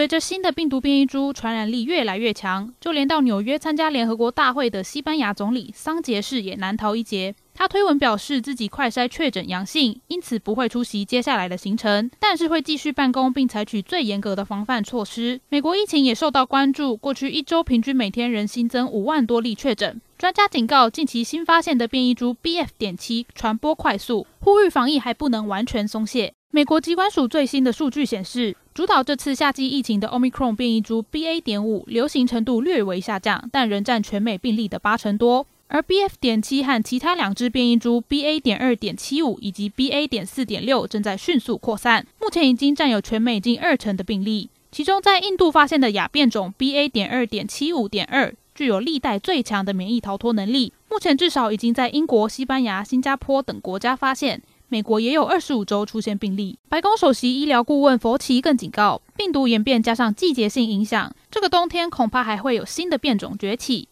随着新的病毒变异株传染力越来越强，就连到纽约参加联合国大会的西班牙总理桑杰士也难逃一劫。他推文表示自己快筛确诊阳性，因此不会出席接下来的行程，但是会继续办公并采取最严格的防范措施。美国疫情也受到关注，过去一周平均每天仍新增五万多例确诊。专家警告，近期新发现的变异株 BF. 点七传播快速，呼吁防疫还不能完全松懈。美国疾管署最新的数据显示，主导这次夏季疫情的 Omicron 变异株 BA. 点五流行程度略微下降，但仍占全美病例的八成多。而 BF. 点七和其他两只变异株 BA. 点二点七五以及 BA. 点四点六正在迅速扩散，目前已经占有全美近二成的病例。其中，在印度发现的亚变种 BA. 点二点七五点二具有历代最强的免疫逃脱能力，目前至少已经在英国、西班牙、新加坡等国家发现。美国也有二十五周出现病例。白宫首席医疗顾问佛奇更警告，病毒演变加上季节性影响，这个冬天恐怕还会有新的变种崛起。